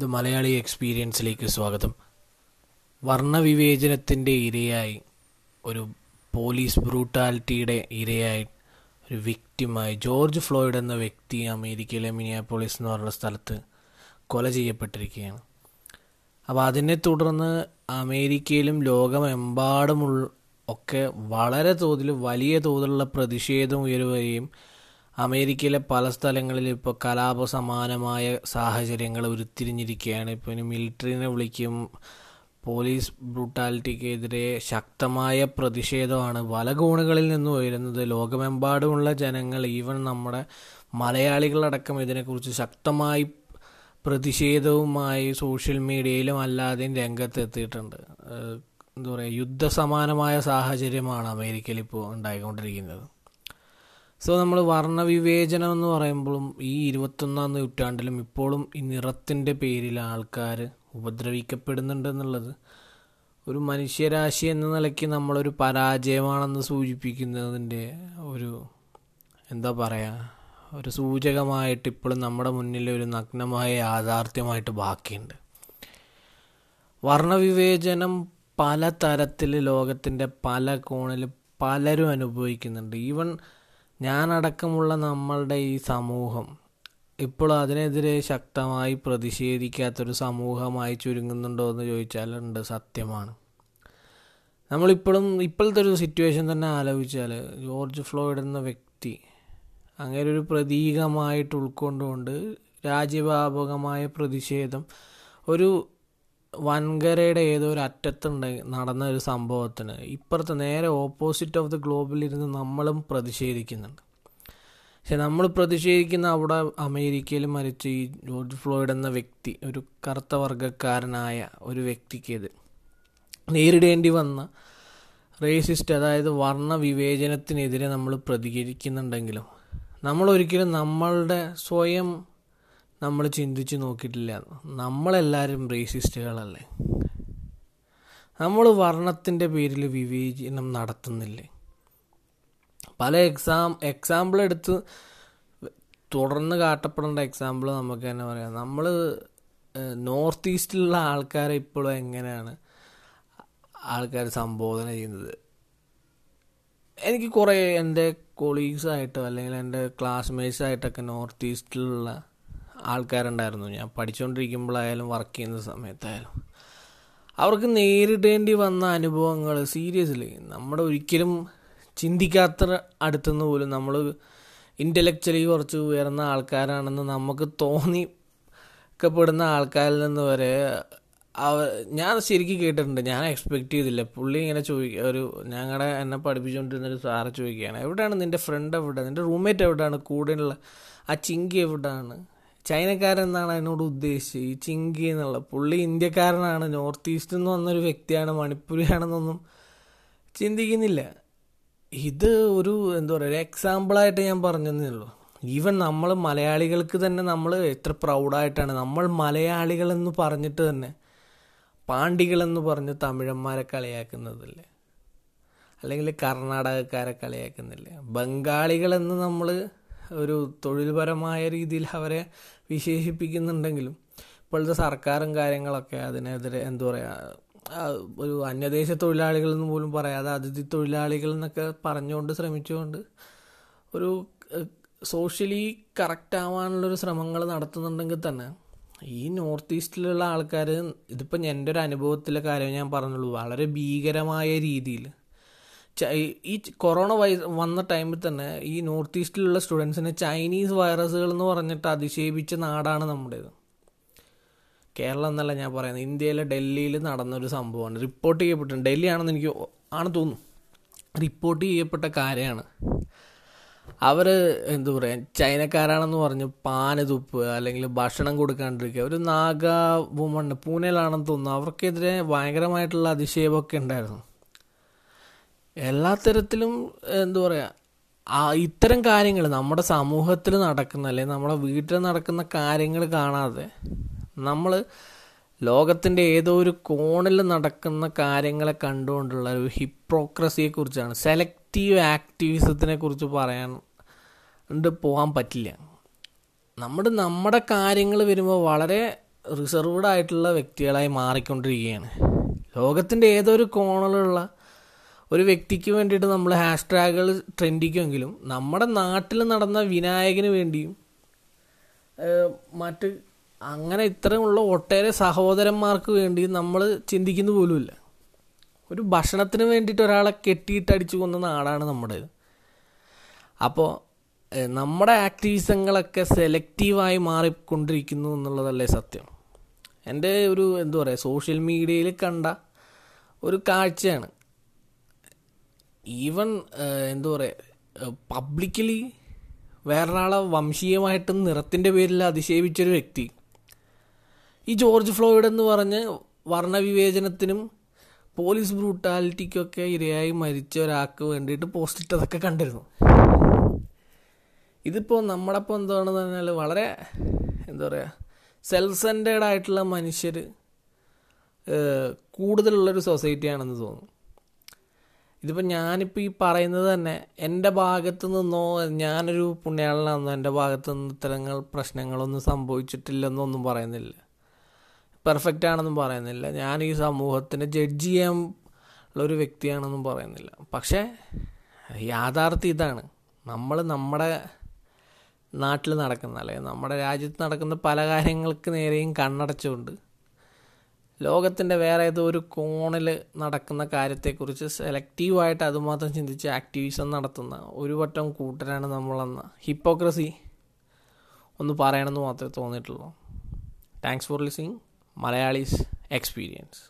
ഇത് മലയാളി എക്സ്പീരിയൻസിലേക്ക് സ്വാഗതം. വർണവിവേചനത്തിന്റെ ഇരയായി ഒരു പോലീസ് ബ്രൂട്ടാലിറ്റിയുടെ ഇരയായി ഒരു വ്യക്തിമായി ജോർജ് ഫ്ലോയിഡ് എന്ന വ്യക്തി അമേരിക്കയിലെ മിനിയാപോളിസ് എന്ന് പറഞ്ഞ സ്ഥലത്ത് കൊല ചെയ്യപ്പെട്ടിരിക്കുകയാണ്. അപ്പോൾ അതിനെ തുടർന്ന് അമേരിക്കയിലും ലോകമെമ്പാടുമുള്ള ഒക്കെ വളരെ തോതിൽ വലിയ തോതിലുള്ള പ്രതിഷേധം ഉയരുകയും അമേരിക്കയിലെ പല സ്ഥലങ്ങളിൽ ഇപ്പോൾ കലാപ സമാനമായ സാഹചര്യങ്ങൾ ഉരുത്തിരിഞ്ഞിരിക്കുകയാണ്. ഇപ്പോൾ ഇനി മിലിറ്ററിനെ വിളിക്കും പോലീസ് ബ്രൂട്ടാലിറ്റിക്കെതിരെ ശക്തമായ പ്രതിഷേധമാണ്. പല കോണുകളിൽ നിന്നും ഉയരുന്നത്. ലോകമെമ്പാടുമുള്ള ജനങ്ങൾ ഈവൻ നമ്മുടെ മലയാളികളടക്കം ഇതിനെക്കുറിച്ച് ശക്തമായി പ്രതിഷേധവുമായി സോഷ്യൽ മീഡിയയിലും അല്ലാതെയും രംഗത്തെത്തിയിട്ടുണ്ട്. എന്താ പറയുക യുദ്ധസമാനമായ സാഹചര്യമാണ് അമേരിക്കയിൽ ഇപ്പോൾ ഉണ്ടായിക്കൊണ്ടിരിക്കുന്നത്. സോ നമ്മൾ വർണവിവേചനം എന്ന് പറയുമ്പോഴും ഈ ഇരുപത്തൊന്നാം നൂറ്റാണ്ടിലും ഇപ്പോഴും ഈ നിറത്തിന്റെ പേരിൽ ആൾക്കാർ ഉപദ്രവിക്കപ്പെടുന്നുണ്ടെന്നുള്ളത് ഒരു മനുഷ്യരാശി എന്ന നിലയ്ക്ക് നമ്മളൊരു പരാജയമാണെന്ന് സൂചിപ്പിക്കുന്നതിന്റെ ഒരു എന്താ പറയുക ഒരു സൂചകമായിട്ട് ഇപ്പോഴും നമ്മുടെ മുന്നിൽ ഒരു നഗ്നമായ യാഥാർത്ഥ്യമായിട്ട് ബാക്കിയുണ്ട്. വർണവിവേചനം പല തരത്തിൽ ലോകത്തിന്റെ പല കോണിൽ പലരും അനുഭവിക്കുന്നുണ്ട്. ഈവൻ ഞാനടക്കമുള്ള നമ്മളുടെ ഈ സമൂഹം ഇപ്പോൾ അതിനെതിരെ ശക്തമായി പ്രതിഷേധിക്കാത്തൊരു സമൂഹമായി ചുരുങ്ങുന്നുണ്ടോ എന്ന് ചോദിച്ചാൽ ഉണ്ട് സത്യമാണ്. നമ്മളിപ്പോഴും ഇപ്പോഴത്തെ ഒരു സിറ്റുവേഷൻ തന്നെ ആലോചിച്ചാൽ ജോർജ് ഫ്ലോയിഡ് എന്ന വ്യക്തി അങ്ങനെ ഒരു പ്രതീകമായിട്ട് ഉൾക്കൊണ്ടുകൊണ്ട് രാജ്യവ്യാപകമായ പ്രതിഷേധം ഒരു വൻകരയുടെ ഏതോ ഒരു അറ്റത്തുണ്ട് നടന്ന ഒരു സംഭവത്തിന്. ഇപ്പുറത്ത് നേരെ ഓപ്പോസിറ്റ് ഓഫ് ദ ഗ്ലോബിലിരുന്ന് നമ്മളും പ്രതിഷേധിക്കുന്നുണ്ട്. പക്ഷെ നമ്മൾ പ്രതിഷേധിക്കുന്ന അവിടെ അമേരിക്കയിൽ മരിച്ച ഈ ജോർജ് ഫ്ലോയിഡ് എന്ന വ്യക്തി ഒരു കറുത്ത വർഗക്കാരനായ ഒരു വ്യക്തിക്ക് നേരിടേണ്ടി വന്ന റേസിസ്റ്റ് അതായത് വർണ വിവേചനത്തിനെതിരെ നമ്മൾ പ്രതികരിക്കുന്നുണ്ടെങ്കിലും നമ്മൾ ഒരിക്കലും നമ്മളുടെ സ്വയം നമ്മൾ ചിന്തിച്ച് നോക്കിയിട്ടില്ല. നമ്മളെല്ലാവരും റേസിസ്റ്റുകളല്ലേ നമ്മൾ വർണത്തിന്റെ പേരിൽ വിവേചനം നടത്തുന്നില്ലേ? പല എക്സാം എക്സാമ്പിൾ എടുത്ത് തുടർന്ന് കാട്ടപ്പെടേണ്ട എക്സാമ്പിൾ നമുക്ക് തന്നെ പറയാം. നമ്മൾ നോർത്ത് ഈസ്റ്റിലുള്ള ആൾക്കാരെ ഇപ്പോഴും എങ്ങനെയാണ് ആൾക്കാർ സംബോധന ചെയ്യുന്നത്? എനിക്ക് കുറേ എന്റെ കൊളീഗ്സായിട്ടോ അല്ലെങ്കിൽ എന്റെ ക്ലാസ്മേറ്റ്സായിട്ടൊക്കെ നോർത്ത് ഈസ്റ്റിലുള്ള ആൾക്കാരുണ്ടായിരുന്നു. ഞാൻ പഠിച്ചുകൊണ്ടിരിക്കുമ്പോഴായാലും വർക്ക് ചെയ്യുന്ന സമയത്തായാലും. അവർക്ക് നേരിടേണ്ടി വന്ന അനുഭവങ്ങൾ സീരിയസ്ലി നമ്മുടെ ഒരിക്കലും ചിന്തിക്കാത്ത അടുത്തുനിന്ന് പോലും നമ്മൾ ഇന്റലക്ച്വലി കുറച്ച് ഉയർന്ന ആൾക്കാരാണെന്ന് നമുക്ക് തോന്നിക്കപ്പെടുന്ന ആൾക്കാരിൽ നിന്ന് വരെ ഞാൻ ശരിക്കും കേട്ടിട്ടുണ്ട്. ഞാൻ എക്സ്പെക്റ്റ് ചെയ്തില്ല. പുള്ളി ഇങ്ങനെ ചോദിക്കുക ഒരു ഞങ്ങളുടെ എന്നെ പഠിപ്പിച്ചുകൊണ്ടിരുന്ന ഒരു സാറ് ചോദിക്കുകയാണ് എവിടെയാണ് നിന്റെ ഫ്രണ്ട് എവിടെയാണ് നിന്റെ റൂംമേറ്റ് എവിടെയാണ്? കൂടെയുള്ള ആ ചിങ്കി എവിടെയാണ് ചൈനക്കാരെന്നാണ് എന്നോട് ഉദ്ദേശിച്ചത്. ഈ ചിങ്കി എന്നുള്ള പുള്ളി ഇന്ത്യക്കാരനാണ്. നോർത്ത് ഈസ്റ്റ് നിന്ന് വന്നൊരു വ്യക്തിയാണ്. മണിപ്പൂരിയാണെന്നൊന്നും ചിന്തിക്കുന്നില്ല. ഇത് ഒരു എന്താ പറയുക ഒരു എക്സാമ്പിളായിട്ട് ഞാൻ പറഞ്ഞതേ ഉള്ളൂ. ഈവൻ നമ്മൾ മലയാളികൾക്ക് തന്നെ നമ്മൾ എത്ര പ്രൗഡായിട്ടാണ് നമ്മൾ മലയാളികളെന്ന് പറഞ്ഞിട്ട് തന്നെ പാണ്ടികളെന്ന് പറഞ്ഞ് തമിഴന്മാരെ കളിയാക്കുന്നതല്ലേ? അല്ലെങ്കിൽ കർണാടകക്കാരെ കളിയാക്കുന്നില്ലേ ബംഗാളികളെന്ന് നമ്മൾ ഒരു തൊഴിൽപരമായ രീതിയിൽ അവരെ വിശേഷിപ്പിക്കുന്നുണ്ടെങ്കിലും ഇപ്പോഴത്തെ സർക്കാരും കാര്യങ്ങളൊക്കെ അതിനെതിരെ എന്താ പറയുക ഒരു അന്യദേശ തൊഴിലാളികൾ എന്ന് പോലും പറയാതെ അതിഥി തൊഴിലാളികൾ എന്നൊക്കെ പറഞ്ഞുകൊണ്ട് ശ്രമിച്ചുകൊണ്ട് ഒരു സോഷ്യലി കറക്റ്റ് ആവാനുള്ളൊരു ശ്രമങ്ങൾ നടത്തുന്നുണ്ടെങ്കിൽ തന്നെ ഈ നോർത്ത് ഈസ്റ്റിലുള്ള ആൾക്കാർ ഇതിപ്പോൾ എന്റെ ഒരു അനുഭവത്തിലെ കാര്യം ഞാൻ പറഞ്ഞുള്ളൂ വളരെ ഭീകരമായ രീതിയിൽ ഈ കൊറോണ വൈ വന്ന ടൈമിൽ തന്നെ ഈ നോർത്ത് ഈസ്റ്റിലുള്ള സ്റ്റുഡൻസിനെ ചൈനീസ് വൈറസുകൾ എന്ന് പറഞ്ഞിട്ട് അധിക്ഷേപിച്ച നാടാണ് നമ്മുടേത്. കേരളം എന്നല്ല ഞാൻ പറയുന്നത്. ഇന്ത്യയിലെ ഡൽഹിയിൽ നടന്നൊരു സംഭവമാണ്. റിപ്പോർട്ട് ചെയ്യപ്പെട്ടിട്ടുണ്ട്. ഡൽഹി ആണെന്ന് എനിക്ക് ആണ് തോന്നുന്നു. റിപ്പോർട്ട് ചെയ്യപ്പെട്ട കാര്യമാണ്. അവർ എന്താ പറയുക ചൈനക്കാരാണെന്ന് പറഞ്ഞ് പാന് തുപ്പുക അല്ലെങ്കിൽ ഭക്ഷണം കൊടുക്കാണ്ടിരിക്കുക. ഒരു നാഗ വുമണ് പൂനെയിലാണെന്ന് തോന്നുന്നു. അവർക്കെതിരെ ഭയങ്കരമായിട്ടുള്ള അധിക്ഷേപമൊക്കെ ഉണ്ടായിരുന്നു. എല്ലാ തരത്തിലും എന്താ പറയുക ആ ഇത്തരം കാര്യങ്ങൾ നമ്മുടെ സമൂഹത്തിൽ നടക്കുന്ന അല്ലെങ്കിൽ നമ്മുടെ വീട്ടിൽ നടക്കുന്ന കാര്യങ്ങൾ കാണാതെ നമ്മൾ ലോകത്തിന്റെ ഏതോ ഒരു കോണിൽ നടക്കുന്ന കാര്യങ്ങളെ കണ്ടുകൊണ്ടുള്ള ഒരു ഹിപ്രോക്രസിയെക്കുറിച്ചാണ് സെലക്റ്റീവ് ആക്ടിവിസത്തിനെ കുറിച്ച് പറയാൻ പോകാൻ പറ്റില്ല. നമ്മുടെ നമ്മുടെ കാര്യങ്ങൾ വരുമ്പോൾ വളരെ റിസർവ്ഡ് ആയിട്ടുള്ള വ്യക്തികളായി മാറിക്കൊണ്ടിരിക്കുകയാണ്. ലോകത്തിന്റെ ഏതൊരു കോണിലുള്ള ഒരു വ്യക്തിക്ക് വേണ്ടിയിട്ട് നമ്മൾ ഹാഷ് ടാഗുകൾ ട്രെൻഡിക്കുമെങ്കിലും നമ്മുടെ നാട്ടിൽ നടന്ന വിനായകന് വേണ്ടിയും മറ്റ് അങ്ങനെ ഇത്തരമുള്ള ഒട്ടേറെ സഹോദരന്മാർക്ക് വേണ്ടി നമ്മൾ ചിന്തിക്കുന്നു പോലുമില്ല. ഒരു ഭക്ഷണത്തിന് വേണ്ടിയിട്ട് ഒരാളെ കെട്ടിയിട്ട് അടിച്ചു കൊന്ന നാടാണ് നമ്മുടേത് അപ്പോൾ നമ്മുടെ ആക്ടിവിസങ്ങളൊക്കെ സെലക്റ്റീവായി മാറിക്കൊണ്ടിരിക്കുന്നു എന്നുള്ളതല്ലേ സത്യം. എന്റെ ഒരു എന്താ പറയുക സോഷ്യൽ മീഡിയയിൽ കണ്ട ഒരു കാഴ്ചയാണ്. ഈവൻ എന്താ പറയുക പബ്ലിക്കലി വേറൊരാളെ വംശീയമായിട്ട് നിറത്തിന്റെ പേരിൽ അതിശയിപ്പിച്ചൊരു വ്യക്തി. ഈ ജോർജ് ഫ്ലോയിഡ് എന്ന് പറഞ്ഞ് വർണവിവേചനത്തിനും പോലീസ് ബ്രൂട്ടാലിറ്റിക്കൊക്കെ ഇരയായി മരിച്ച ഒരാൾക്ക് വേണ്ടിയിട്ട് പോസ്റ്റ് ഇട്ടതൊക്കെ കണ്ടിരുന്നു. ഇതിപ്പോൾ നമ്മളപ്പോൾ എന്താണെന്ന് പറഞ്ഞാൽ വളരെ എന്താ പറയുക സെൽഫ് സെന്റേഡ് ആയിട്ടുള്ള മനുഷ്യർ കൂടുതലുള്ളൊരു സൊസൈറ്റിയാണെന്ന് തോന്നുന്നു. ഇതിപ്പോൾ ഞാനിപ്പോൾ ഈ പറയുന്നത് തന്നെ എന്റെ ഭാഗത്ത് നിന്നോ ഞാനൊരു പുണ്യാളനാണെന്നോ എന്റെ ഭാഗത്ത് നിന്ന് ഇത്തരങ്ങൾ പ്രശ്നങ്ങളൊന്നും സംഭവിച്ചിട്ടില്ലെന്നൊന്നും പറയുന്നില്ല. പെർഫെക്റ്റ് ആണെന്നും പറയുന്നില്ല. ഞാൻ ഈ സമൂഹത്തിനെ ജഡ്ജ് ചെയ്യാൻ ഉള്ള ഒരു വ്യക്തിയാണെന്നും പറയുന്നില്ല. പക്ഷേ യാഥാർത്ഥ്യം ഇതാണ്. നമ്മൾ നമ്മുടെ നാട്ടിൽ നടക്കുന്ന അല്ലെങ്കിൽ നമ്മുടെ രാജ്യത്ത് നടക്കുന്ന പല കാര്യങ്ങൾക്ക് നേരെയും കണ്ണടച്ചുകൊണ്ട് ലോകത്തിന്റെ വേറെ ഏതോ ഒരു കോണിൽ നടക്കുന്ന കാര്യത്തെക്കുറിച്ച് സെലക്റ്റീവായിട്ട് അതുമാത്രം ചിന്തിച്ച് ആക്ടിവിസം നടത്തുന്ന ഒരു വട്ടം കൂട്ടരാണ് നമ്മളെന്ന. ഹിപ്പോക്രസി ഒന്ന് പറയണമെന്ന് മാത്രമേ തോന്നിയിട്ടുള്ളൂ. Thanks for listening Malayalees experience